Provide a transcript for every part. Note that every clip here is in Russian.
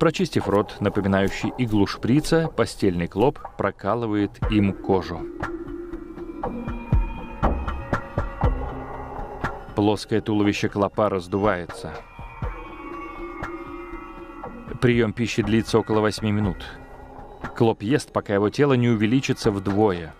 Прочистив рот, напоминающий иглу шприца, постельный клоп прокалывает им кожу. Плоское туловище клопа раздувается. Прием пищи длится около 8 минут. Клоп ест, пока его тело не увеличится вдвое.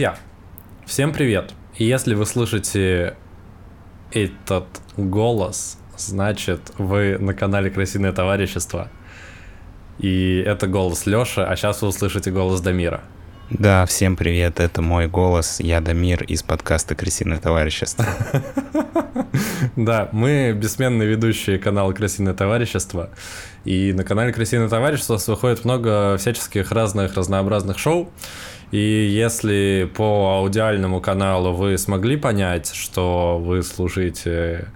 Друзья, всем привет! И если вы слышите этот голос, значит, вы на канале Красивое товарищество. И это голос Лёши, а сейчас вы услышите голос Дамира. Да, всем привет, это мой голос, я Дамир из подкаста «Крысиное товарищество». Да, мы бессменные ведущие канала «Крысиное товарищество», и на канале «Крысиное товарищество» выходит много всяческих разных разнообразных шоу, и если по аудиальному каналу вы смогли понять, что вы слушаете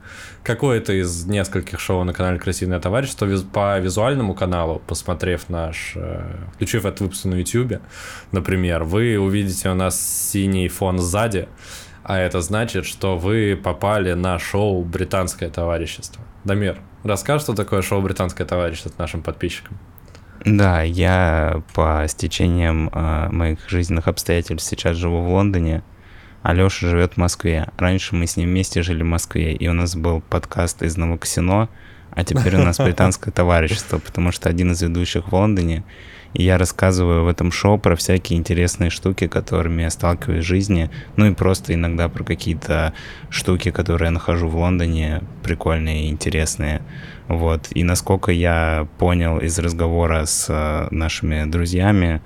какое-то из нескольких шоу на канале Красивое товарищество, по визуальному каналу, посмотрев наш, э, включив этот выпуск на YouTube, например, вы увидите у нас синий фон сзади, а это значит, что вы попали на шоу «Британское товарищество». Дамир, расскажи, что такое шоу «Британское товарищество» нашим подписчикам. Да, я по стечениям э, моих жизненных обстоятельств сейчас живу в Лондоне, а Леша живет в Москве. Раньше мы с ним вместе жили в Москве, и у нас был подкаст из Новоксино, а теперь у нас британское товарищество, потому что один из ведущих в Лондоне, и я рассказываю в этом шоу про всякие интересные штуки, которыми я сталкиваюсь в жизни, ну и просто иногда про какие-то штуки, которые я нахожу в Лондоне, прикольные и интересные. Вот. И насколько я понял из разговора с э, нашими друзьями,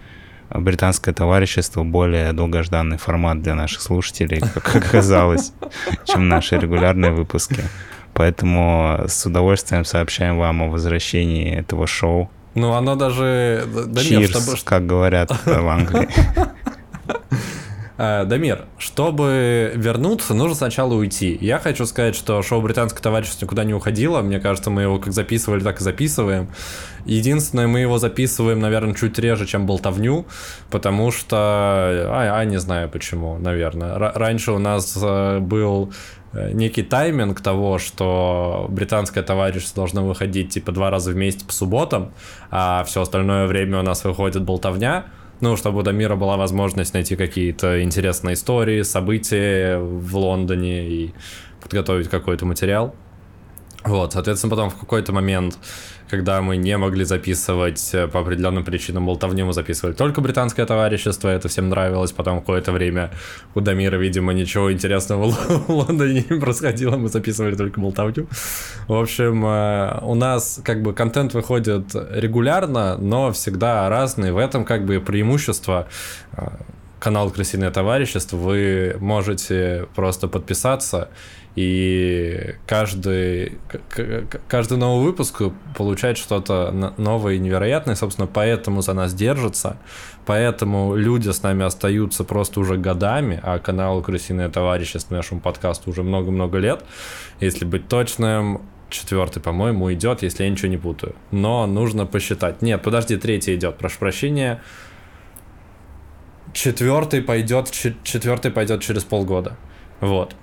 британское товарищество более долгожданный формат для наших слушателей, как оказалось, чем наши регулярные выпуски. Поэтому с удовольствием сообщаем вам о возвращении этого шоу. Ну, оно даже... Да Cheers, нет, чтобы... как говорят в Англии. Э, Дамир, чтобы вернуться, нужно сначала уйти. Я хочу сказать, что шоу «Британское товарищество» никуда не уходило. Мне кажется, мы его как записывали, так и записываем. Единственное, мы его записываем, наверное, чуть реже, чем болтовню, потому что... А, а не знаю почему, наверное. Р- раньше у нас э, был э, некий тайминг того, что британское товарищество должно выходить типа два раза в месяц по субботам, а все остальное время у нас выходит болтовня ну, чтобы у Дамира была возможность найти какие-то интересные истории, события в Лондоне и подготовить какой-то материал. Вот, соответственно, потом в какой-то момент когда мы не могли записывать э, по определенным причинам болтовню, мы записывали только британское товарищество, это всем нравилось, потом какое-то время у Дамира, видимо, ничего интересного в Лондоне не происходило, мы записывали только болтовню. В общем, э, у нас как бы контент выходит регулярно, но всегда разный, в этом как бы преимущество э, канал Крысиное товарищество, вы можете просто подписаться и каждый, каждый новый выпуск получает что-то новое и невероятное, собственно, поэтому за нас держатся, поэтому люди с нами остаются просто уже годами, а канал «Крысиное товарищество» нашему подкасту уже много-много лет. Если быть точным, четвертый, по-моему, идет, если я ничего не путаю. Но нужно посчитать. Нет, подожди, третий идет, прошу прощения. Четвертый пойдет, четвертый пойдет через полгода. Вот.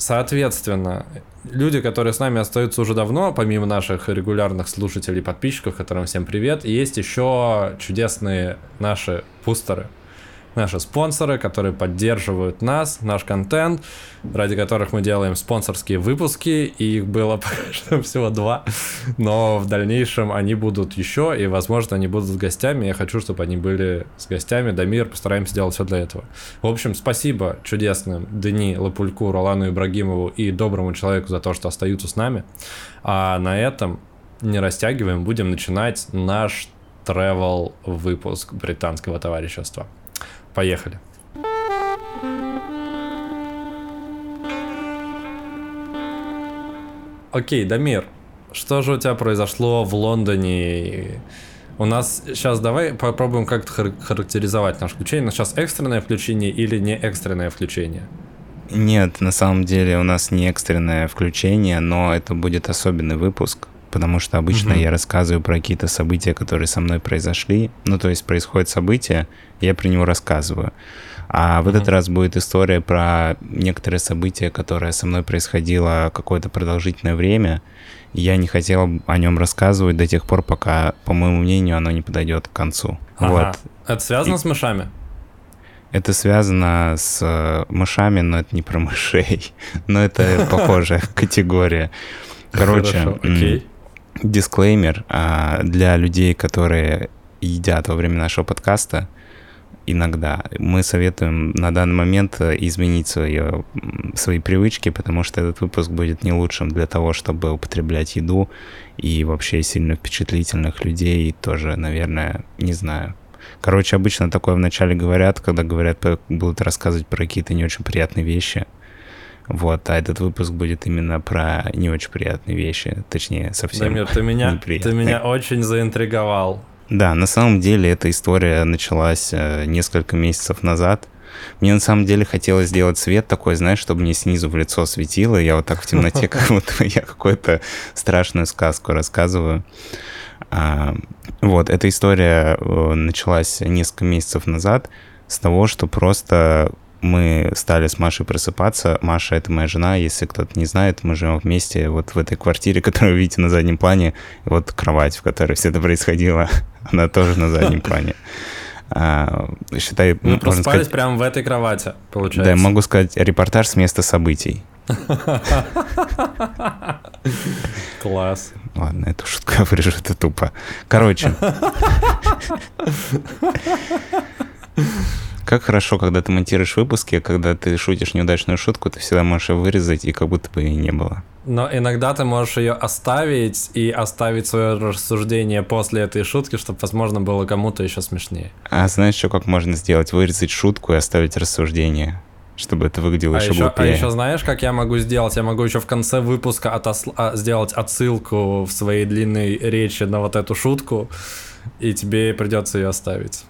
Соответственно, люди, которые с нами остаются уже давно, помимо наших регулярных слушателей, подписчиков, которым всем привет, есть еще чудесные наши пустеры – наши спонсоры, которые поддерживают нас, наш контент, ради которых мы делаем спонсорские выпуски, и их было пока что всего два, но в дальнейшем они будут еще, и, возможно, они будут с гостями, я хочу, чтобы они были с гостями, Дамир, постараемся сделать все для этого. В общем, спасибо чудесным Дени Лапульку, Ролану Ибрагимову и доброму человеку за то, что остаются с нами, а на этом не растягиваем, будем начинать наш travel выпуск британского товарищества. Поехали. Окей, Дамир, что же у тебя произошло в Лондоне? У нас сейчас давай попробуем как-то характеризовать наше включение. У нас сейчас экстренное включение или не экстренное включение? Нет, на самом деле у нас не экстренное включение, но это будет особенный выпуск, потому что обычно Мгм. я рассказываю про какие-то события, которые со мной произошли. Ну, то есть происходит событие, я про него рассказываю. А в этот Мгм. раз будет история про некоторые события, которые со мной происходило какое-то продолжительное время. Я не хотел о нем рассказывать до тех пор, пока, по моему мнению, оно не подойдет к концу. Ага. Вот. Это связано И- с мышами? Это связано с э, мышами, но это не про мышей. Но это похожая категория. Короче, Хорошо, окей. Дисклеймер а, для людей, которые едят во время нашего подкаста. Иногда мы советуем на данный момент э, изменить свое, свои привычки, потому что этот выпуск будет не лучшим для того, чтобы употреблять еду и вообще сильно впечатлительных людей тоже, наверное, не знаю. Короче, обычно такое вначале говорят, когда говорят, будут рассказывать про какие-то не очень приятные вещи. Вот, а этот выпуск будет именно про не очень приятные вещи, точнее, совсем Дамир, ты меня, ты неприятные. меня очень заинтриговал. Да, на самом деле эта история началась э, несколько месяцев назад. Мне на самом деле хотелось сделать свет такой, знаешь, чтобы мне снизу в лицо светило. Я вот так в темноте, как будто я какую-то страшную сказку рассказываю. А, Вот, эта история э, началась несколько месяцев назад с того, что просто мы стали с Машей просыпаться. Маша — это моя жена, если кто-то не знает, мы живем вместе вот в этой квартире, которую вы видите на заднем плане. Вот кровать, в которой все это происходило, она тоже на заднем плане. А, Считай, Вы можно просыпались сказать, прямо в этой кровати, получается. да, я могу сказать репортаж с места событий. Класс. Ладно, эту шутку я вырежу, это тупо. Короче. Как хорошо, когда ты монтируешь выпуски, когда ты шутишь неудачную шутку, ты всегда можешь ее вырезать, и как будто бы и не было. Но иногда ты можешь ее оставить и оставить свое рассуждение после этой шутки, чтобы, возможно, было кому-то еще смешнее. А знаешь, что как можно сделать? Вырезать шутку и оставить рассуждение, чтобы это выглядело А еще, еще, а глупее. еще знаешь, как я могу сделать? Я могу еще в конце выпуска отосл- а, сделать отсылку в своей длинной речи на вот эту шутку, и тебе придется ее оставить.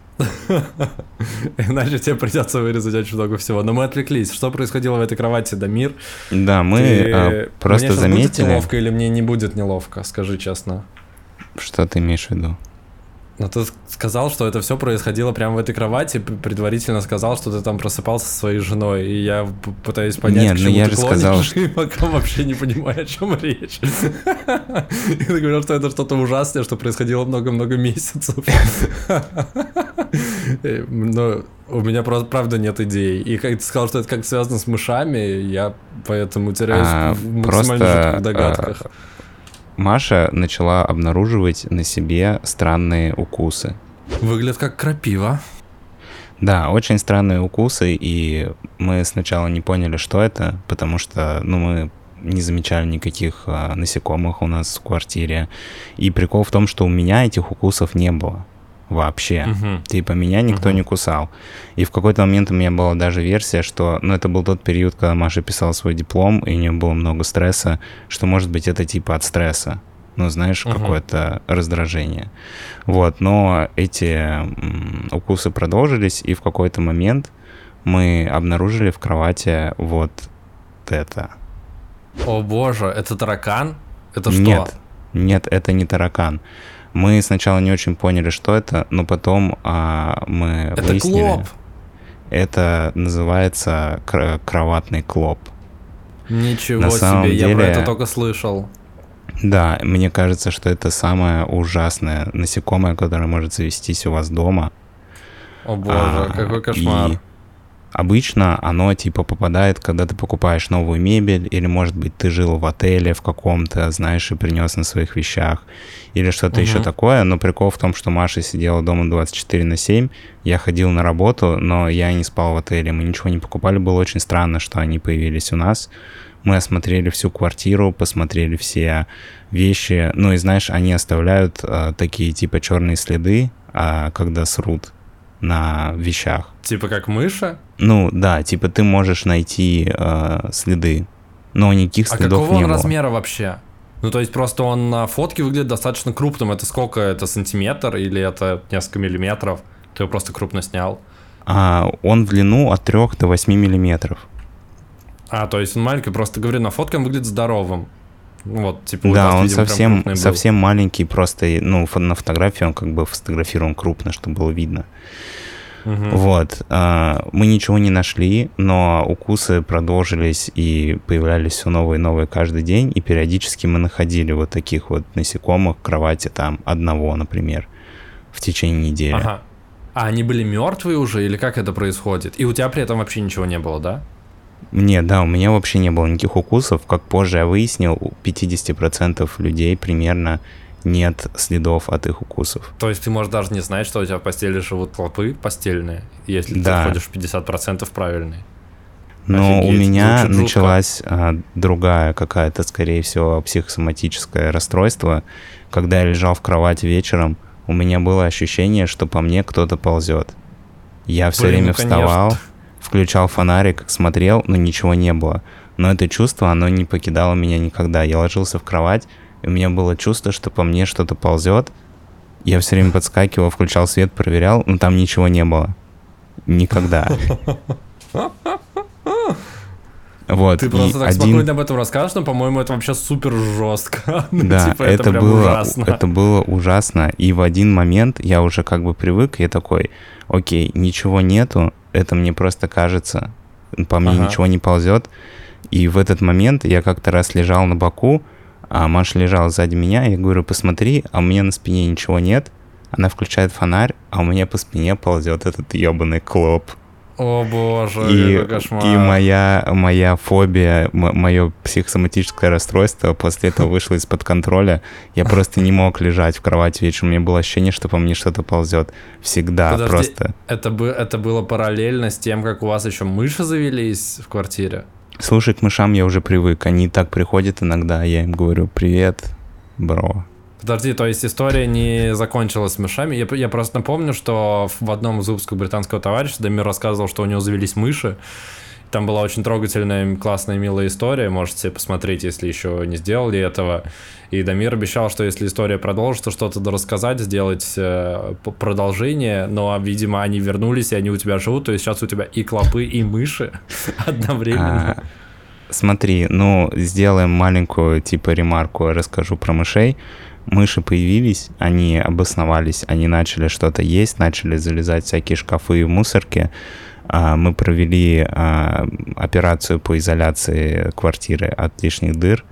Иначе тебе придется вырезать очень много всего. Но мы отвлеклись. Что происходило в этой кровати, Дамир? Да, мы Ты- а, просто мне щас будет заметили, неловко или мне не будет неловко? Скажи честно. что ты имеешь в виду. Но ты сказал, что это все происходило прямо в этой кровати, предварительно сказал, что ты там просыпался со своей женой, и я пытаюсь понять, Нет, к ну чему я ты же клонишь, сказал, и пока вообще не понимаю, о чем речь. И ты говорил, что это что-то ужасное, что происходило много-много месяцев. Э, Но у меня просто правда нет идей. И как ты сказал, что это как связано с мышами, я поэтому теряюсь А, в максимально просто, жутких догадках. Маша начала обнаруживать на себе странные укусы. Выглядит как крапива. Да, очень странные укусы, и мы сначала не поняли, что это, потому что, ну, мы не замечали никаких а, насекомых у нас в квартире. И прикол в том, что у меня этих укусов не было вообще. Мгм. Типа меня никто Мгм. не кусал. И в какой-то момент у меня была даже версия, что, ну, это был тот период, когда Маша писала свой диплом, и у нее было много стресса, что, может быть, это типа от стресса. Ну, знаешь, Мгм. какое-то раздражение. Вот, но эти укусы продолжились, и в какой-то момент мы обнаружили в кровати вот это. О боже, это таракан? Это что? Нет, нет, это не таракан. Мы сначала не очень поняли, что это, но потом а, мы Это выяснили. клоп. Это называется кр- кроватный клоп. Ничего На самом себе, я про деле- это только слышал. Да, мне кажется, что это самое ужасное насекомое, которое может завестись у вас дома. О боже, А, какой кошмар. и обычно оно типа попадает, когда ты покупаешь новую мебель, или, может быть, ты жил в отеле в каком-то, знаешь, и принес на своих вещах, или что-то еще Мгм. такое. Но прикол в том, что Маша сидела дома 24 на 7, я ходил на работу, но я не спал в отеле, мы ничего не покупали. Было очень странно, что они появились у нас. Мы осмотрели всю квартиру, посмотрели все вещи. Ну и знаешь, они оставляют э, такие типа черные следы, а, когда срут на вещах. Типа как мыши? Ну да, типа ты можешь найти э, следы, но никаких А следов какого не он было. размера вообще? Ну, то есть просто он на фотке выглядит достаточно крупным. Это сколько? Это сантиметр или это несколько миллиметров? Ты его просто крупно снял. А, он в длину от 3 до 8 миллиметров. А, то есть он маленький, просто говорю, на фотке он выглядит здоровым. Вот, типа, Да, вас, он видимо, совсем, был. совсем маленький, просто, ну, на фотографии он как бы фотографирован крупно, чтобы было видно. Мгм. Вот. а, Мы ничего не нашли, но укусы продолжились и появлялись все новые и новые каждый день, и периодически мы находили вот таких вот насекомых в кровати там одного, например, в течение недели. Ага. А они были мертвые уже, или как это происходит? И у тебя при этом вообще ничего не было, да? Нет, да, у меня вообще не было никаких укусов. Как позже я выяснил, у 50% людей примерно нет следов от их укусов. То есть ты можешь даже не знать, что у тебя в постели живут клопы постельные, если Да. ты ходишь в 50% правильные. Но у меня началась а, другая какая-то, скорее всего, психосоматическое расстройство. Когда я лежал в кровати вечером, у меня было ощущение, что по мне кто-то ползет. Я все Блин, время ну, конечно. Включал фонарик, смотрел, но ничего не было. Но это чувство, оно не покидало меня никогда. Я ложился в кровать, и у меня было чувство, что по мне что-то ползет. Я все время подскакивал, включал свет, проверял, но там ничего не было. Никогда. Вот. Ты и просто так один- спокойно об этом расскажешь, но, по-моему, это вообще супер жестко. Ну, Да, типа, это, прям было, ужасно. это было ужасно. И в один момент я уже как бы привык, я такой, окей, ничего нету, это мне просто кажется, по мне Ага. ничего не ползет. И в этот момент я как-то раз лежал на боку, а Маша лежала сзади меня, я говорю, посмотри, а у меня на спине ничего нет. Она включает фонарь, а у меня по спине ползет этот ебаный клоп. О боже, И, кошмар. и моя, моя фобия, мое психосоматическое расстройство после этого вышло из-под контроля. Я просто не мог лежать в кровати вечером. У меня было ощущение, что по мне что-то ползет. Всегда Подожди. просто. Это, бы, это было параллельно с тем, как у вас еще мыши завелись в квартире? Слушай, к мышам я уже привык. Они так приходят иногда, я им говорю, привет, бро. Подожди, то есть история не закончилась с мышами? Я, я просто напомню, что в одном из выпусков британского товарища Дамир рассказывал, что у него завелись мыши. Там была очень трогательная, классная, милая история. Можете посмотреть, если еще не сделали этого. И Дамир обещал, что если история продолжится, что-то рассказать, сделать э, продолжение. Но, видимо, они вернулись, и они у тебя живут. То есть сейчас у тебя и клопы, и мыши одновременно. А, смотри, ну, сделаем маленькую, типа, ремарку, расскажу про мышей. Мыши появились, они обосновались, они начали что-то есть, начали залезать в всякие шкафы и мусорки. А, Мы провели а, операцию по изоляции квартиры от лишних дыр.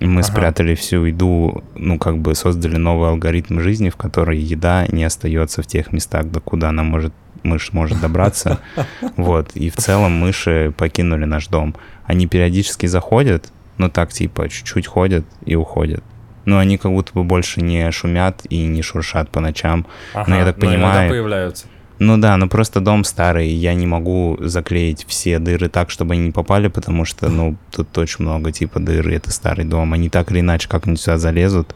Мы Ага. спрятали всю еду, ну, как бы создали новый алгоритм жизни, в которой еда не остается в тех местах, до куда она может, мышь может добраться. Вот. И в целом мыши покинули наш дом. Они периодически заходят, но так типа чуть-чуть ходят и уходят. Но они как будто бы больше не шумят и не шуршат по ночам. Ага, я так но иногда понимаю- появляются. Ну да, но просто дом старый, я не могу заклеить все дыры так, чтобы они не попали, потому что, ну, тут очень много типа дыр, и это старый дом. Они так или иначе как-нибудь сюда залезут.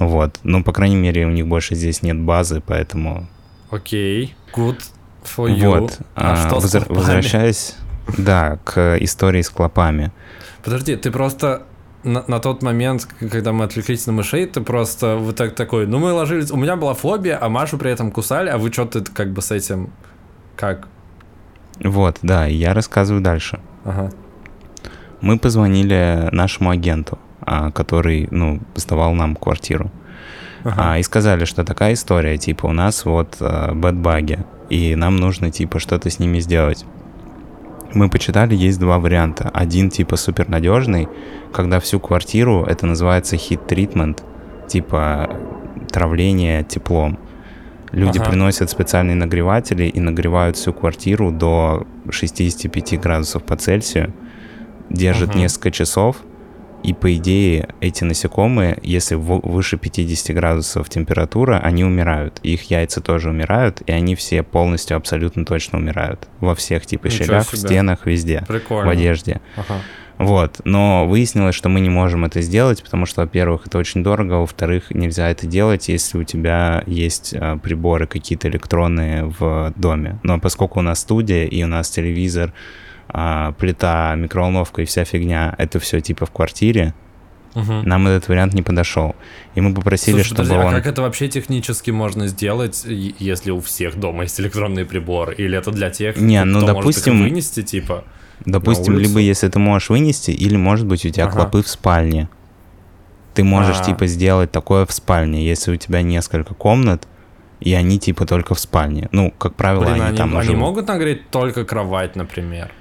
Вот. Ну, по крайней мере, у них больше здесь нет базы, поэтому... Окей, good for you. Вот. А, А, что возра-? Возвращаясь, да, к истории с клопами. Подожди, ты просто на, на тот момент, когда мы отвлеклись на мышей, ты просто вот так такой, ну мы ложились, у меня была фобия, а Машу при этом кусали, а вы что-то как бы с этим, как? Вот, да, я рассказываю дальше. Ага. Мы позвонили нашему агенту, а, который, ну, сдавал нам квартиру. Ага. А, и сказали, что такая история, типа, у нас вот э, бэтбаги, и нам нужно, типа, что-то с ними сделать. Мы почитали, есть два варианта. Один, типа, супер надежный, когда всю квартиру, это называется heat treatment, типа, травление теплом. Люди Ага. приносят специальные нагреватели и нагревают всю квартиру до 65 градусов по Цельсию, держат Ага. несколько часов, и по идее эти насекомые, если выше 50 градусов температура, они умирают. Их яйца тоже умирают, и они все полностью абсолютно точно умирают. Во всех типа Ничего щелях, в стенах, везде. Прикольно. В одежде. Ага. Вот, но выяснилось, что мы не можем это сделать, потому что, во-первых, это очень дорого, во-вторых, нельзя это делать, если у тебя есть а, приборы какие-то электронные в доме. Но поскольку у нас студия и у нас телевизор, а, плита, микроволновка и вся фигня, это все типа в квартире, Мгм. нам этот вариант не подошел. И мы попросили, Слушай, чтобы подожди, а он... как это вообще технически можно сделать, если у всех дома есть электронные приборы? Или это для тех, Не, кто ну, может их допустим, вынести, типа? Допустим, либо если ты можешь вынести, или, может быть, у тебя Ага. клопы в спальне. Ты можешь, А. типа, сделать такое в спальне, если у тебя несколько комнат, и они, типа, только в спальне. Ну, как правило, Блин, они, они, там они живут. могут нагреть только кровать, например.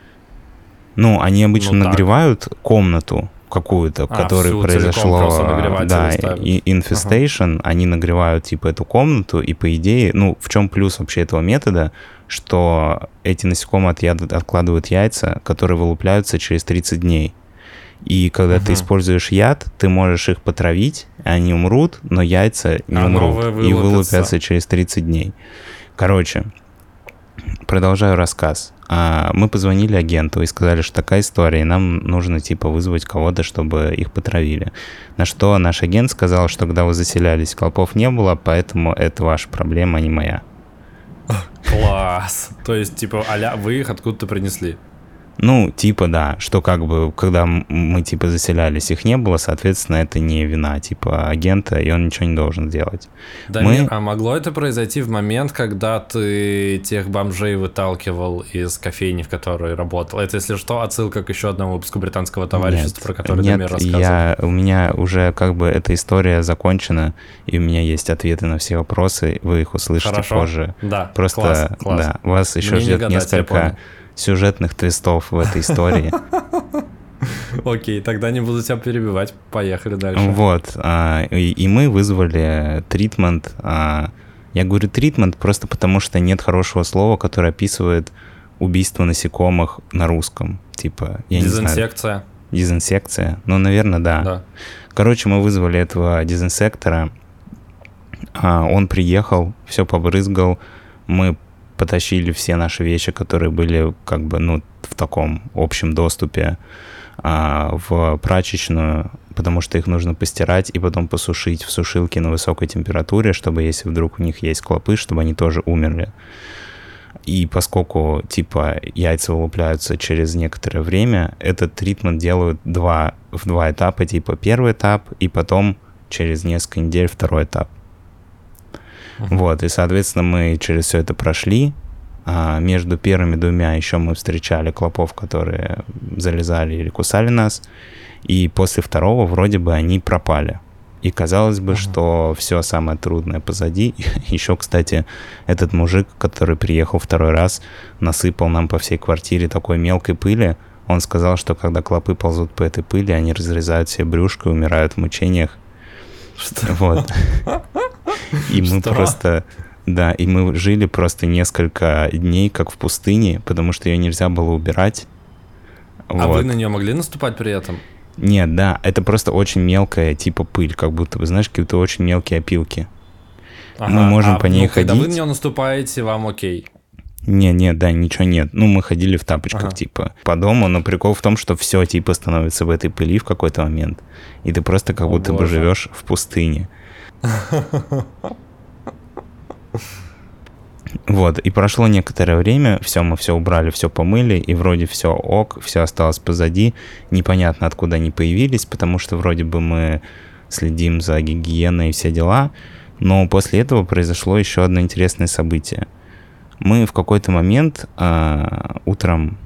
Ну, они обычно Ну, так. нагревают комнату какую-то, в А, которой произошло да, и infestation, они нагревают типа эту комнату, и по идее, ну, в чем плюс вообще этого метода, что эти насекомые от яда откладывают яйца, которые вылупляются через 30 дней. И когда ты Мгм. используешь яд, ты можешь их потравить, они умрут, но яйца не А умрут и вылупятся через 30 дней. Короче, продолжаю рассказ. А, мы позвонили агенту и сказали, что такая история, и нам нужно типа вызвать кого-то, чтобы их потравили. На что наш агент сказал, что когда вы заселялись, клопов не было, поэтому это ваша проблема, а не моя. Класс. То есть, типа, аля, вы их откуда-то принесли. Ну, типа, да, что как бы, когда мы, типа, заселялись, их не было, соответственно, это не вина, типа, агента, и он ничего не должен делать. Да Мы- не, а могло это произойти в момент, когда ты тех бомжей выталкивал из кофейни, в которой работал? Это, если что, отсылка к еще одному выпуску британского товарищества, Нет, про который нет, Дамир рассказывал. я, у меня уже как бы эта история закончена, и у меня есть ответы на все вопросы, вы их услышите Хорошо. позже. Да, Просто, класс, класс. да, вас еще Мне не ждет гадать, я несколько. Сюжетных твистов в этой истории. Окей, тогда не буду тебя перебивать. Поехали дальше. Вот, а, и, и мы вызвали тритмент. а, Я говорю тритмент просто потому, что нет хорошего слова, которое описывает убийство насекомых на русском. Типа, я не знаю. Дезинсекция. Дезинсекция. Ну, наверное, да. Да. Короче, мы вызвали этого дезинсектора. а, Он приехал, все побрызгал. Мы потащили все наши вещи, которые были как бы, ну, в таком общем доступе а, в прачечную, потому что их нужно постирать и потом посушить в сушилке на высокой температуре, чтобы если вдруг у них есть клопы, чтобы они тоже умерли. И поскольку, типа, яйца вылупляются через некоторое время, этот тритмент делают два, в два этапа, типа, первый этап, и потом через несколько недель второй этап. Вот, и, соответственно, мы через все это прошли. А между первыми двумя еще мы встречали клопов, которые залезали или кусали нас. И после второго вроде бы они пропали. И казалось бы, Мгм. что все самое трудное позади. Еще, кстати, этот мужик, который приехал второй раз, насыпал нам по всей квартире такой мелкой пыли. Он сказал, что когда клопы ползут по этой пыли, они разрезают себе брюшко и умирают в мучениях. Что? Вот. И мы Что? просто... Да, и мы жили просто несколько дней, как в пустыне, потому что ее нельзя было убирать. А Вот. вы на нее могли наступать при этом? Нет, да, это просто очень мелкая, типа пыль, как будто бы, знаешь, какие-то очень мелкие опилки. Мы можем а, по ней ну, Когда вы на ходить. нее наступаете, вам окей. Не, не, да, ничего нет. Ну, мы ходили в тапочках, Ага. типа, по дому, но прикол в том, что все, типа, становится в этой пыли в какой-то момент. И ты просто как О, будто бы боже. живешь в пустыне. Вот, и прошло некоторое время, все, мы все убрали, все помыли, и вроде все ок, все осталось позади. Непонятно, откуда они появились, потому что вроде бы мы следим за гигиеной и все дела. Но после этого произошло еще одно интересное событие. Мы в какой-то момент а, утром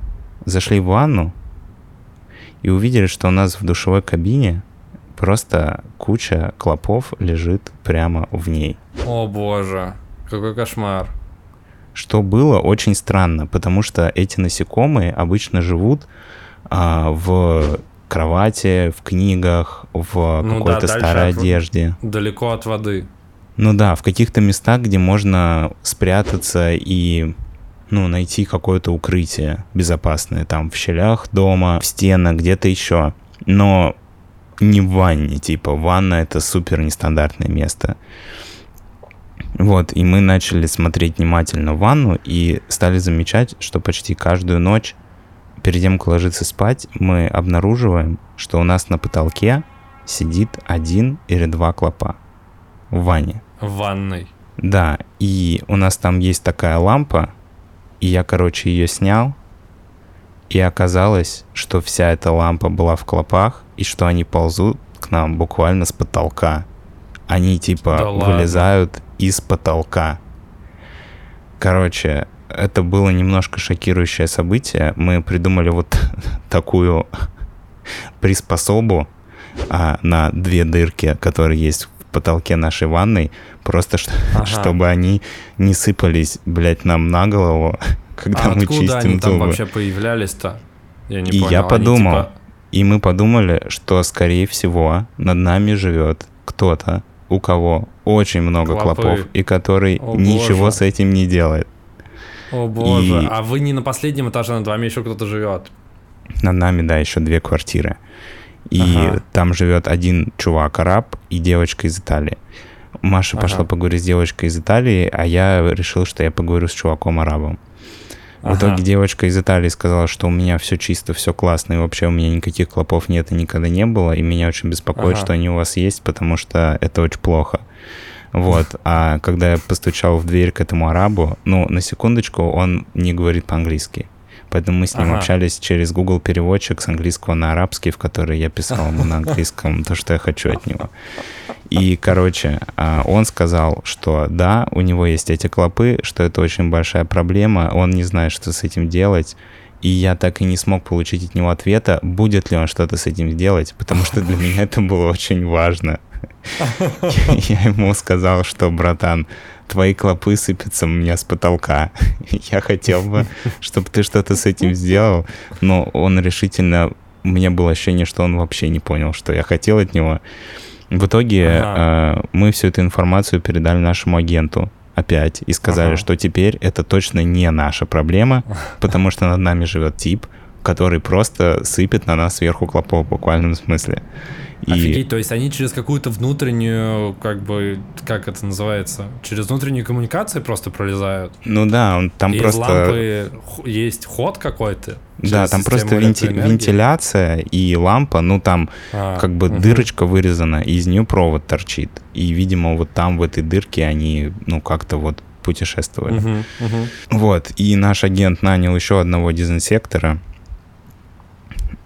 зашли в ванну и увидели, что у нас в душевой кабине просто куча клопов лежит прямо в ней. О боже, какой кошмар. Что было очень странно, потому что эти насекомые обычно живут а, в кровати, в книгах, в Ну да, какой-то дальше старой от- одежде. Далеко от воды. Ну да, в каких-то местах, где можно спрятаться и ну, найти какое-то укрытие безопасное, там в щелях дома, в стенах, где-то еще. Но не в ванне, типа, ванна это супер нестандартное место. Вот, и мы начали смотреть внимательно ванну и стали замечать, что почти каждую ночь, перед тем, как ложиться спать, мы обнаруживаем, что у нас на потолке сидит один или два клопа в ванне. В ванной. Да, и у нас там есть такая лампа, и я, короче, ее снял, и оказалось, что вся эта лампа была в клопах, и что они ползут к нам буквально с потолка. Они типа Да ладно? вылезают из потолка. Короче, это было немножко шокирующее событие. Мы придумали вот такую приспособу, а на две дырки, которые есть в потолке нашей ванной, просто Ага. чтобы они не сыпались, блядь, нам на голову, когда а мы откуда чистим они там зубы. вообще появлялись-то? Я не И понял. я они подумал, типа- И мы подумали, что, скорее всего, над нами живет кто-то, у кого очень много Клопы. клопов, и который О, ничего боже. с этим не делает. О боже, И- а вы не на последнем этаже, над вами еще кто-то живет. Над нами, да, еще две квартиры. И Ага. там живет один чувак араб и девочка из Италии. Маша Ага. пошла поговорить с девочкой из Италии, а я решил, что я поговорю с чуваком арабом. В Ага. итоге девочка из Италии сказала, что у меня все чисто, все классно, и вообще у меня никаких клопов нет и никогда не было, и меня очень беспокоит, Ага. что они у вас есть, потому что это очень плохо. Вот, а когда я постучал в дверь к этому арабу, ну, на секундочку, он не говорит по-английски. Поэтому мы с ним Ага. общались через Google переводчик с английского на арабский, в который я писал ему на английском то, что я хочу от него. И, короче, а, он сказал, что да, у него есть эти клопы, что это очень большая проблема, он не знает, что с этим делать. И я так и не смог получить от него ответа, будет ли он что-то с этим делать, потому что для меня это было очень важно. Я ему сказал, что, братан, твои клопы сыпятся у меня с потолка. Я хотел бы, чтобы ты что-то с этим сделал, но он решительно... У меня было ощущение, что он вообще не понял, что я хотел от него. В итоге Ага. э, мы всю эту информацию передали нашему агенту опять и сказали, Ага. что теперь это точно не наша проблема, потому что над нами живет тип, который просто сыпет на нас сверху клопов в буквальном смысле. И Офигеть, то есть они через какую-то внутреннюю, как бы, как это называется, через внутреннюю коммуникацию просто пролезают. ну да, он там И из просто лампы есть ход какой-то. да, там просто венти- вентиляция и лампа, ну там А, как бы мгм. дырочка вырезана, и из нее провод торчит. И, видимо, вот там, в этой дырке, они, ну, как-то вот путешествовали. Мгм, мгм. Вот, и наш агент нанял еще одного дезинсектора.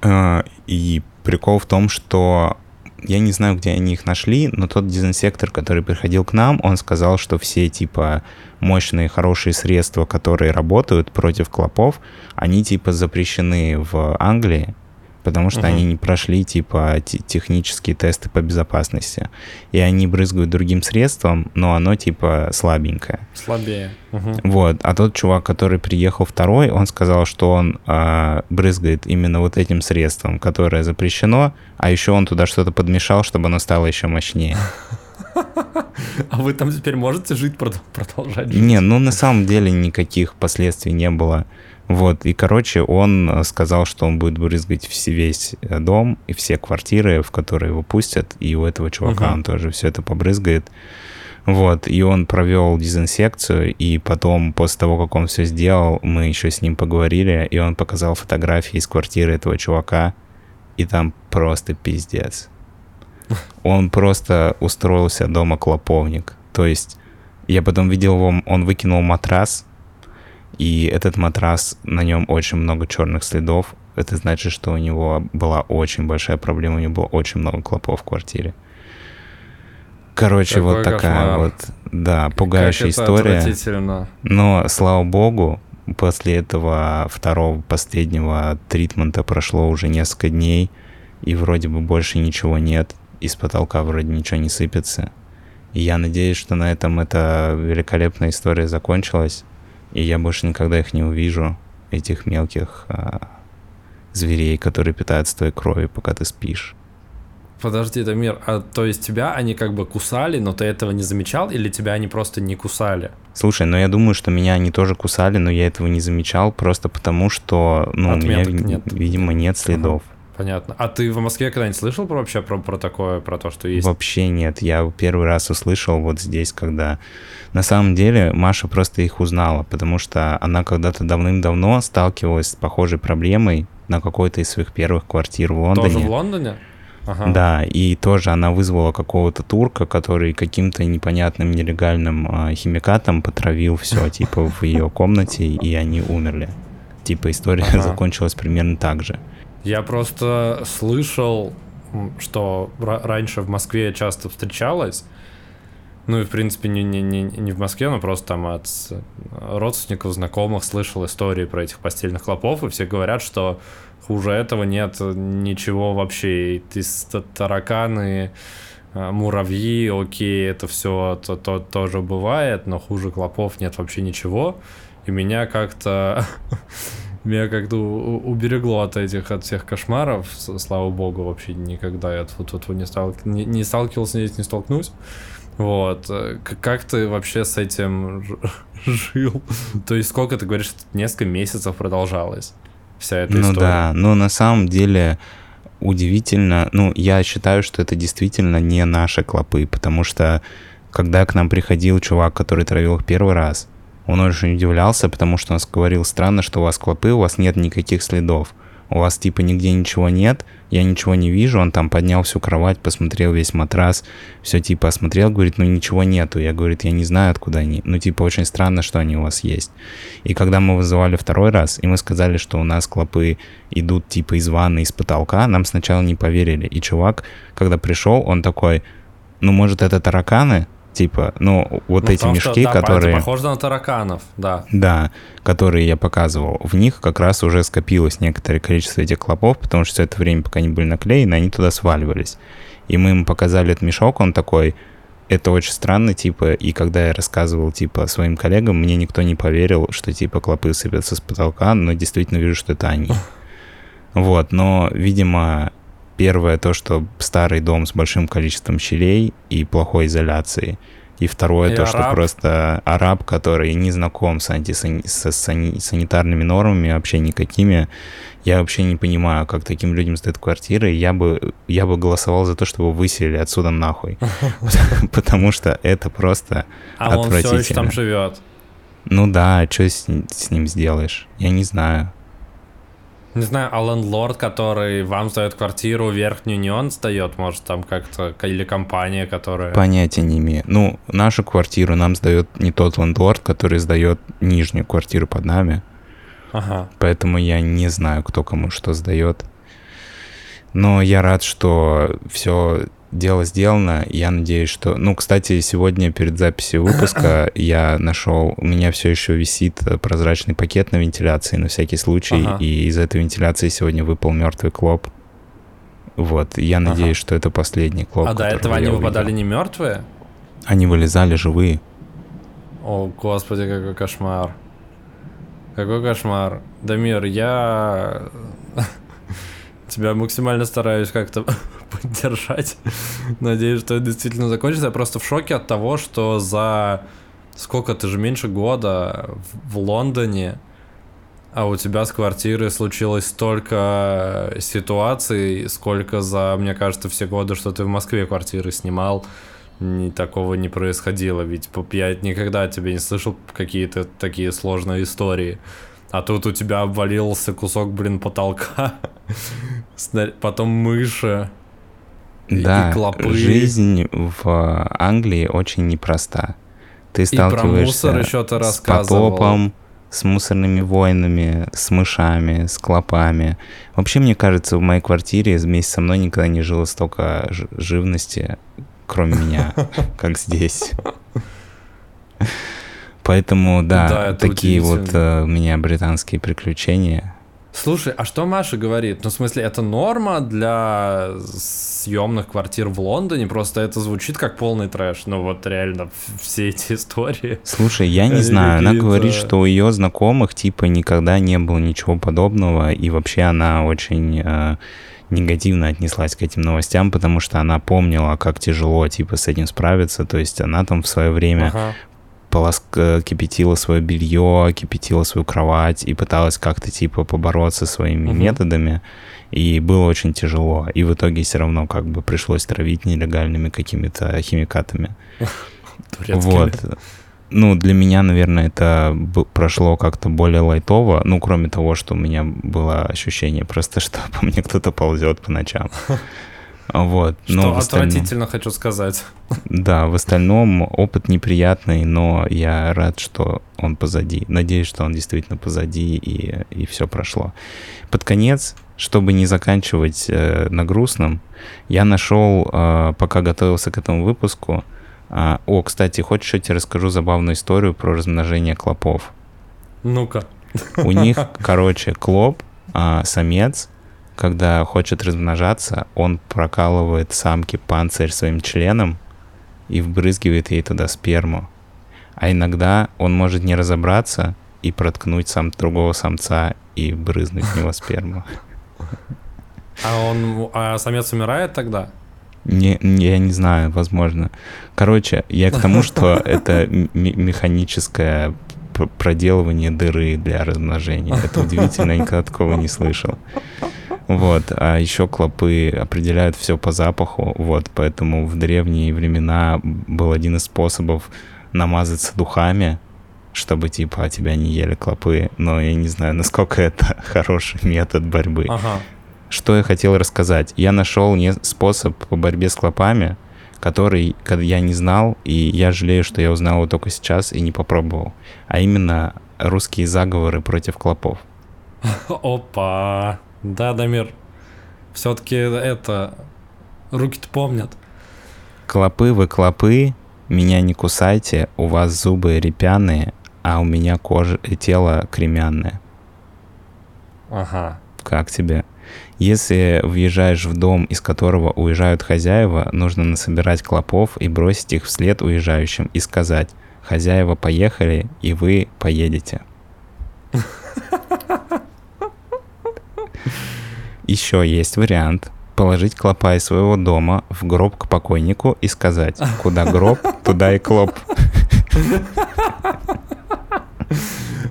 Э, И прикол в том, что я не знаю, где они их нашли, но тот дезинсектор, который приходил к нам, он сказал, что все типа мощные, хорошие средства, которые работают против клопов, они типа запрещены в Англии, потому что Мгм. они не прошли типа те- технические тесты по безопасности. И они брызгают другим средством, но оно типа слабенькое. Слабее. Мгм. Вот, а тот чувак, который приехал второй, он сказал, что он а, брызгает именно вот этим средством, которое запрещено, а еще он туда что-то подмешал, чтобы оно стало еще мощнее. А вы там теперь можете жить, прод- продолжать жить? Не, ну на самом деле никаких последствий не было. Вот, и, короче, он э, сказал, что он будет брызгать весь э, дом и все квартиры, в которые его пустят, и у этого чувака Мгм. он тоже все это побрызгает. Вот, и он провел дезинсекцию, и потом, после того, как он все сделал, мы еще с ним поговорили, и он показал фотографии из квартиры этого чувака, и там просто пиздец. Он просто устроился дома клоповник. То есть я потом видел его, он выкинул матрас, и этот матрас, на нем очень много черных следов. Это значит, что у него была очень большая проблема, у него было очень много клопов в квартире. Короче, Какой вот такая кошмар. вот, да, пугающая история. Но, слава богу, после этого второго, последнего тритмента прошло уже несколько дней, и вроде бы больше ничего нет, из потолка вроде ничего не сыпется. И я надеюсь, что на этом эта великолепная история закончилась, и я больше никогда их не увижу, этих мелких а, зверей, которые питаются твоей кровью, пока ты спишь. Подожди, Дамир, а то есть тебя они как бы кусали, но ты этого не замечал, или тебя они просто не кусали? Слушай, ну я думаю, что меня они тоже кусали, но я этого не замечал, просто потому что, ну, у меня, Отметок нет. видимо, нет следов. Понятно. А ты в Москве когда-нибудь слышал про, вообще про, про такое, про то, что есть? Вообще нет. Я первый раз услышал вот здесь, когда... На самом деле Маша просто их узнала, потому что она когда-то давным-давно сталкивалась с похожей проблемой на какой-то из своих первых квартир в Лондоне. Тоже в Лондоне? Ага. Да, и тоже она вызвала какого-то турка, который каким-то непонятным нелегальным а, химикатом потравил все, типа, в ее комнате, и они умерли. Типа, история Ага. закончилась примерно так же. Я просто слышал, что ра- раньше в Москве часто встречалось, Ну и, в принципе, не, не, не, не в Москве, но просто там от родственников, знакомых слышал истории про этих постельных клопов, и все говорят, что хуже этого нет ничего вообще. И тараканы, а, муравьи, окей, это все то, то, тоже бывает, но хуже клопов нет вообще ничего. И меня как-то меня как-то уберегло от этих, от всех кошмаров, слава богу, вообще никогда я тут, тут не, стал, не, не сталкивался, здесь не столкнусь. Вот. Э, как ты вообще с этим жил? То есть сколько, ты говоришь, несколько месяцев продолжалось вся эта ну, история? Ну да, но на самом деле удивительно, ну, я считаю, что это действительно не наши клопы, потому что когда к нам приходил чувак, который травил их первый раз, он очень удивлялся, потому что он говорил, странно, что у вас клопы, у вас нет никаких следов у вас типа нигде ничего нет, я ничего не вижу, он там поднял всю кровать, посмотрел весь матрас, все типа осмотрел, говорит, ну ничего нету. Я, говорит, я не знаю, откуда они. Ну типа очень странно, что они у вас есть. И когда мы вызывали второй раз, и мы сказали, что у нас клопы идут типа из ванны, из потолка, нам сначала не поверили. И чувак, когда пришел, он такой, ну может это тараканы? Типа, ну, вот ну, эти мешки, что, да, которые... Похоже на тараканов, да. Да, которые я показывал. В них как раз уже скопилось некоторое количество этих клопов, потому что все это время, пока они были наклеены, они туда сваливались. И мы ему показали этот мешок, он такой, это очень странно, типа, и когда я рассказывал, типа, своим коллегам, мне никто не поверил, что, типа, клопы сыпятся с потолка, но действительно вижу, что это они. Вот, но, видимо, Первое то, что старый дом с большим количеством щелей и плохой изоляцией. И второе и то, араб. что просто араб, который не знаком с, антисани... с сани... санитарными нормами вообще никакими. Я вообще не понимаю, как таким людям сдают квартиры. Я бы, я бы голосовал за то, чтобы выселили отсюда нахуй. Потому что это просто А он все еще там живет. Ну да, что с ним сделаешь? Я не знаю. Не знаю, а лендлорд, который вам сдает квартиру, верхнюю не он сдает, может, там как-то, или компания, которая... Понятия не имею. Ну, нашу квартиру нам сдает не тот лендлорд, который сдает нижнюю квартиру под нами. Ага. Поэтому я не знаю, кто кому что сдает. Но я рад, что все дело сделано. Я надеюсь, что... Ну, кстати, сегодня перед записью выпуска я нашел... У меня все еще висит прозрачный пакет на вентиляции на всякий случай. Ага. И из этой вентиляции сегодня выпал мертвый клоп. Вот, я надеюсь, ага. что это последний клоп. А до этого они увидел. выпадали не мертвые? Они вылезали живые. О, господи, какой кошмар. Какой кошмар. Дамир, я тебя максимально стараюсь как-то поддержать. Надеюсь, что это действительно закончится. Я просто в шоке от того, что за сколько ты же меньше года в Лондоне, а у тебя с квартиры случилось столько ситуаций, сколько за, мне кажется, все годы, что ты в Москве квартиры снимал, ни, такого не происходило. Ведь я никогда тебе не слышал какие-то такие сложные истории. А тут у тебя обвалился кусок, блин, потолка. Потом мыши. Да, и клопы. жизнь в Англии очень непроста. Ты сталкиваешься и про еще ты с потопом, с мусорными войнами, с мышами, с клопами. Вообще, мне кажется, в моей квартире вместе со мной никогда не жило столько живности, кроме меня, как здесь. Поэтому, да, да такие вот э, у меня британские приключения. Слушай, а что Маша говорит? Ну, в смысле, это норма для съемных квартир в Лондоне? Просто это звучит как полный трэш. Ну, вот реально, все эти истории. Слушай, я не знаю. Она говорит, что у ее знакомых, типа, никогда не было ничего подобного. И вообще она очень э, негативно отнеслась к этим новостям, потому что она помнила, как тяжело, типа, с этим справиться. То есть она там в свое время ага полоск... кипятила свое белье, кипятила свою кровать и пыталась как-то типа побороться своими угу. методами. И было очень тяжело. И в итоге все равно как бы пришлось травить нелегальными какими-то химикатами. Вот. Ну, для меня, наверное, это прошло как-то более лайтово. Ну, кроме того, что у меня было ощущение просто, что по мне кто-то ползет по ночам. Вот. Что но отвратительно остальном... хочу сказать. Да, в остальном опыт неприятный, но я рад, что он позади. Надеюсь, что он действительно позади и, и все прошло. Под конец, чтобы не заканчивать э, на грустном, я нашел, э, пока готовился к этому выпуску, А, о, кстати, хочешь, я тебе расскажу забавную историю про размножение клопов? Ну-ка. У них, короче, клоп, а, самец, когда хочет размножаться, он прокалывает самке панцирь своим членом и вбрызгивает ей туда сперму. А иногда он может не разобраться и проткнуть сам другого самца и брызнуть в него сперму. А он, а самец умирает тогда? Не, я не знаю, возможно. Короче, я к тому, что это механическое проделывание дыры для размножения. Это удивительно, я никогда такого не слышал. Вот, а еще клопы определяют все по запаху, вот, поэтому в древние времена был один из способов намазаться духами, чтобы, типа, тебя не ели клопы, но я не знаю, насколько это хороший метод борьбы. Ага. Что я хотел рассказать? Я нашел не способ по борьбе с клопами, который я не знал, и я жалею, что я узнал его только сейчас и не попробовал. А именно русские заговоры против клопов. Опа. Да, Дамир. Все-таки это... Руки-то помнят. Клопы вы клопы, меня не кусайте, у вас зубы репяные, а у меня кожа и тело кремянное. Ага. Как тебе? Если въезжаешь в дом, из которого уезжают хозяева, нужно насобирать клопов и бросить их вслед уезжающим и сказать «Хозяева поехали, и вы поедете». Еще есть вариант положить клопа из своего дома в гроб к покойнику и сказать «Куда гроб, туда и клоп».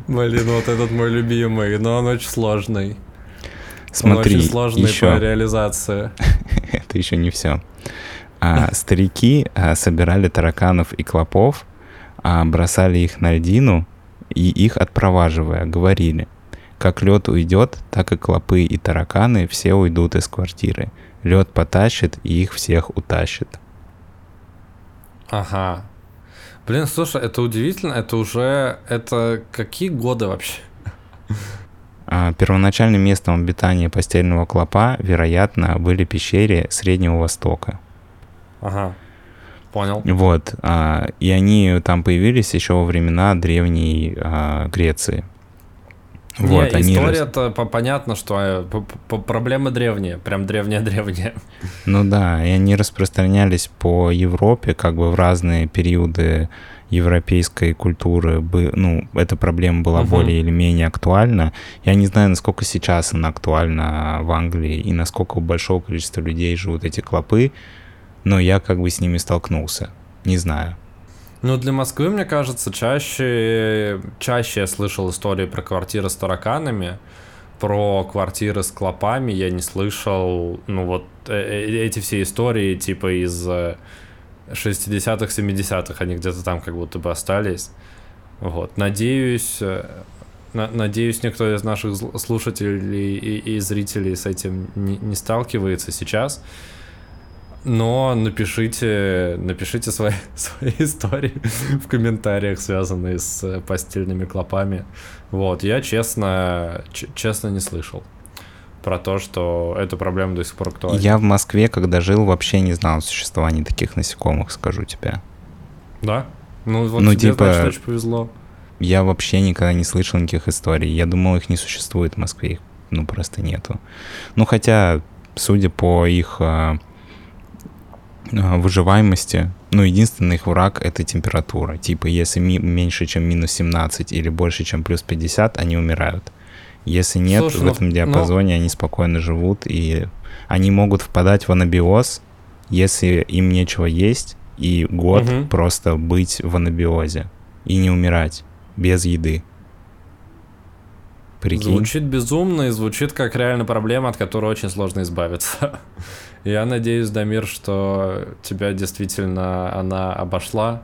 Блин, вот этот мой любимый, но он очень сложный. Смотри, он очень сложный еще... по реализации. это еще не все. А, старики а, собирали тараканов и клопов, а, бросали их на льдину и их отпроваживая, говорили, как лед уйдет, так и клопы и тараканы все уйдут из квартиры. Лед потащит и их всех утащит. Ага. Блин, слушай, это удивительно, это уже... Это какие годы вообще? А, первоначальным местом обитания постельного клопа, вероятно, были пещеры Среднего Востока. Ага. Понял. Вот, а, и они там появились еще во времена древней а, Греции. Вот, они рас- история-то по- понятно, что э, проблемы древние, прям древние-древние. Ну да, и они распространялись по Европе, как бы в разные периоды европейской культуры. Ну, эта проблема была Мгм. более или менее актуальна. Я не знаю, насколько сейчас она актуальна в Англии и насколько у большого количества людей живут эти клопы, но я как бы с ними столкнулся. Не знаю. Ну, для Москвы, мне кажется, чаще, чаще я слышал истории про квартиры с тараканами, про квартиры с клопами я не слышал, ну вот э- э- эти все истории типа из э, 60-х, 70-х, они где-то там как будто бы остались. Вот, надеюсь, э, на- надеюсь, никто из наших слушателей и, и зрителей с этим не, не сталкивается сейчас. Но напишите, напишите свои, свои истории в комментариях, связанные с э, постельными клопами. Вот, я честно, честно не слышал про то, что эта проблема до сих пор актуальна. Я в Москве, когда жил, вообще не знал о существовании таких насекомых, скажу тебе. Да? Ну вот Ну, тебе, типа- значит, очень повезло. Я вообще никогда не слышал никаких историй. Я думал, их не существует в Москве. Их, ну, просто нету. Ну, хотя, судя по их а, выживаемости, ну, единственный их враг — это температура. Типа, если ми- меньше, чем минус 17 или больше, чем плюс 50, они умирают. Если нет, Слушай, в ну, этом ну- диапазоне они спокойно живут, и они могут впадать в анабиоз, если им нечего есть, и год Мгм. просто быть в анабиозе и не умирать без еды. Прикинь. Звучит безумно и звучит как реально проблема, от которой очень сложно избавиться. Я надеюсь, Дамир, что тебя действительно она обошла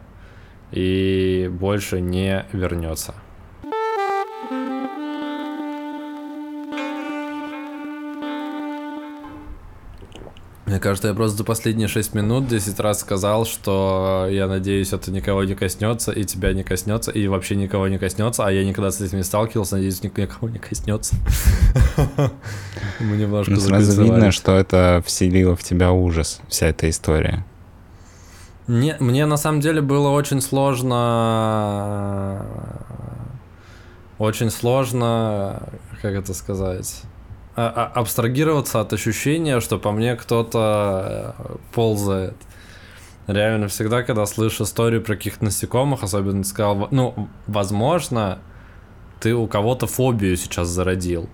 и больше не вернется. Мне кажется, я просто за последние 6 минут 10 раз сказал, что я надеюсь, это никого не коснется, и тебя не коснется, и вообще никого не коснется, а я никогда с этим не сталкивался, надеюсь, ник- никого не коснется. Мы немножко Ну, сразу видно, что это вселило в тебя ужас, вся эта история. Не, мне на самом деле было очень сложно... Очень сложно, как это сказать, абстрагироваться от ощущения, что по мне кто-то э, ползает. Реально, всегда, когда слышу историю про каких-то насекомых, особенно сказал, ну, возможно, ты у кого-то фобию сейчас зародил.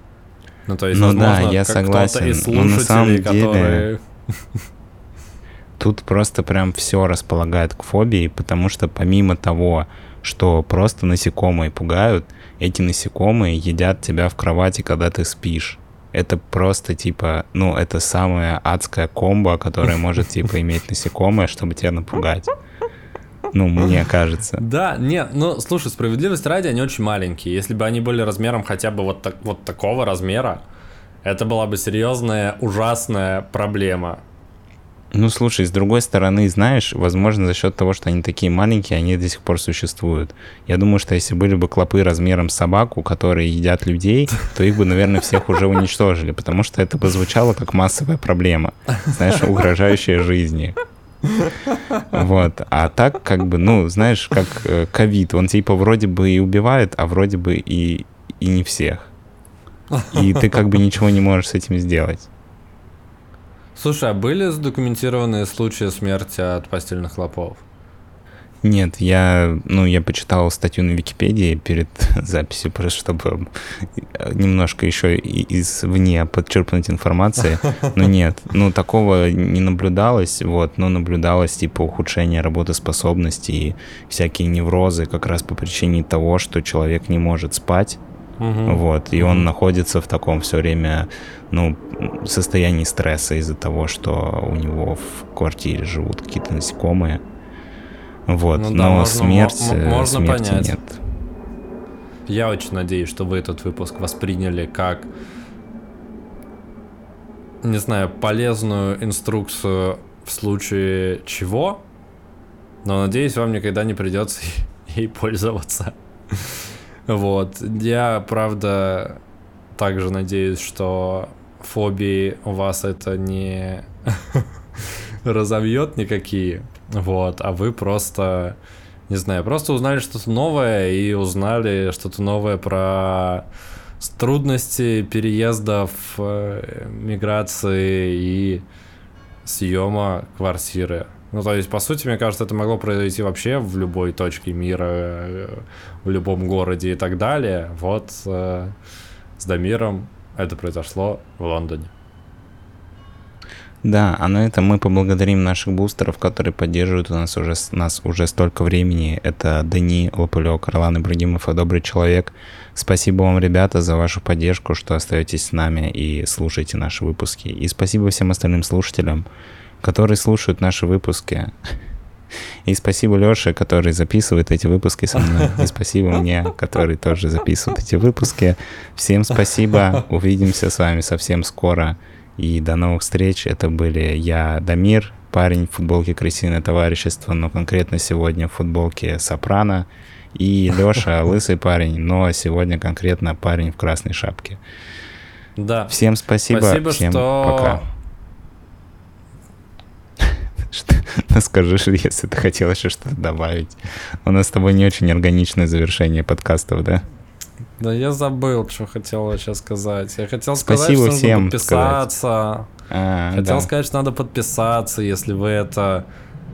Ну, то есть, Ну да, возможно, я как кто-то согласен. из Но на самом слушателей, деле- которые... Тут просто прям все располагает к фобии, потому что помимо того, что просто насекомые пугают, эти насекомые едят тебя в кровати, когда ты спишь. Это просто типа, ну, это самая адская комбо, которая может типа иметь насекомое, чтобы тебя напугать. Ну, мне кажется. Да, нет, ну слушай, справедливость ради, они очень маленькие. Если бы они были размером хотя бы вот, так, вот такого размера, это была бы серьезная, ужасная проблема. Ну, слушай, с другой стороны, знаешь, возможно, за счет того, что они такие маленькие, они до сих пор существуют. Я думаю, что если были бы клопы размером с собаку, которые едят людей, то их бы, наверное, всех уже уничтожили, потому что это бы звучало как массовая проблема, знаешь, угрожающая жизни. Вот. А так, как бы, ну, знаешь, как э, ковид, он типа вроде бы и убивает, а вроде бы и, и не всех. И ты как бы ничего не можешь с этим сделать. Слушай, а были задокументированные случаи смерти от постельных клопов? Нет, я, ну, я почитал статью на Википедии перед записью, просто чтобы немножко еще извне подчерпнуть информации. Но нет, ну, такого не наблюдалось, вот, но наблюдалось, типа, ухудшение работоспособности и всякие неврозы как раз по причине того, что человек не может спать, Мгм. вот, и он находится в таком все время, ну, состоянии стресса из-за того, что у него в квартире живут какие-то насекомые. Вот, Ну да, но можно- смерть, мо- можно смерти понять. нет. Я очень надеюсь, что вы этот выпуск восприняли как, не знаю, полезную инструкцию в случае чего, но надеюсь, вам никогда не придется ей пользоваться. Вот. Я, правда, также надеюсь, что фобии у вас это не разовьет никакие. Вот, а вы просто, не знаю, просто узнали что-то новое и узнали что-то новое про трудности переездов, э, миграции и съема квартиры. Ну, то есть, по сути, мне кажется, это могло произойти вообще в любой точке мира, в любом городе и так далее. Вот э, с Дамиром это произошло в Лондоне. Да, а на этом мы поблагодарим наших бустеров, которые поддерживают у нас уже, нас уже столько времени. Это Дани, Лопылек, Ролан Ибрагимов и Добрый Человек. Спасибо вам, ребята, за вашу поддержку, что остаетесь с нами и слушаете наши выпуски. И спасибо всем остальным слушателям, которые слушают наши выпуски. И спасибо Лёше, который записывает эти выпуски со мной. И спасибо мне, который тоже записывает эти выпуски. Всем спасибо. Увидимся с вами совсем скоро. И до новых встреч. Это были я, Дамир, парень в футболке «Крысиное товарищество», но конкретно сегодня в футболке «Сопрано». И Лёша, лысый парень, но сегодня конкретно парень в красной шапке. Да. Всем спасибо, Спасибо, всем что... пока. Что- Ну, скажи, что если ты хотел еще что-то добавить. У нас с тобой не очень органичное завершение подкастов, да? Да я забыл, что хотел сейчас сказать. Я хотел сказать, Спасибо что всем надо подписаться. А, Хотел да. сказать, что надо подписаться, если вы это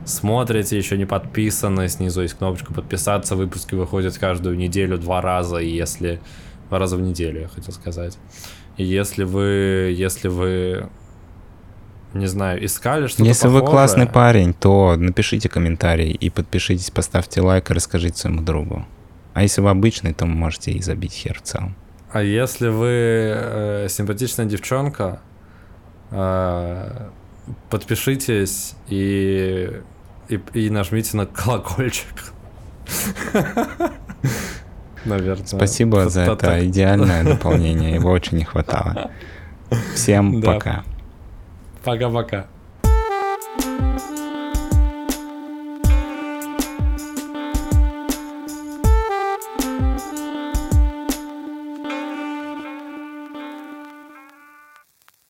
смотрите, еще не подписаны, снизу есть кнопочка подписаться. Выпуски выходят каждую неделю два раза, если... Два раза в неделю, я хотел сказать. И если вы... Если вы... Не знаю, искали что-то Если вы похожее, классный парень, то напишите комментарий и подпишитесь, поставьте лайк и расскажите своему другу. А если вы обычный, то можете и забить хер в целом. А если вы э, симпатичная девчонка, э, подпишитесь и, и, и нажмите на колокольчик. Наверное. Спасибо за это идеальное дополнение, его очень не хватало. Всем Да. Пока. Пока-пока.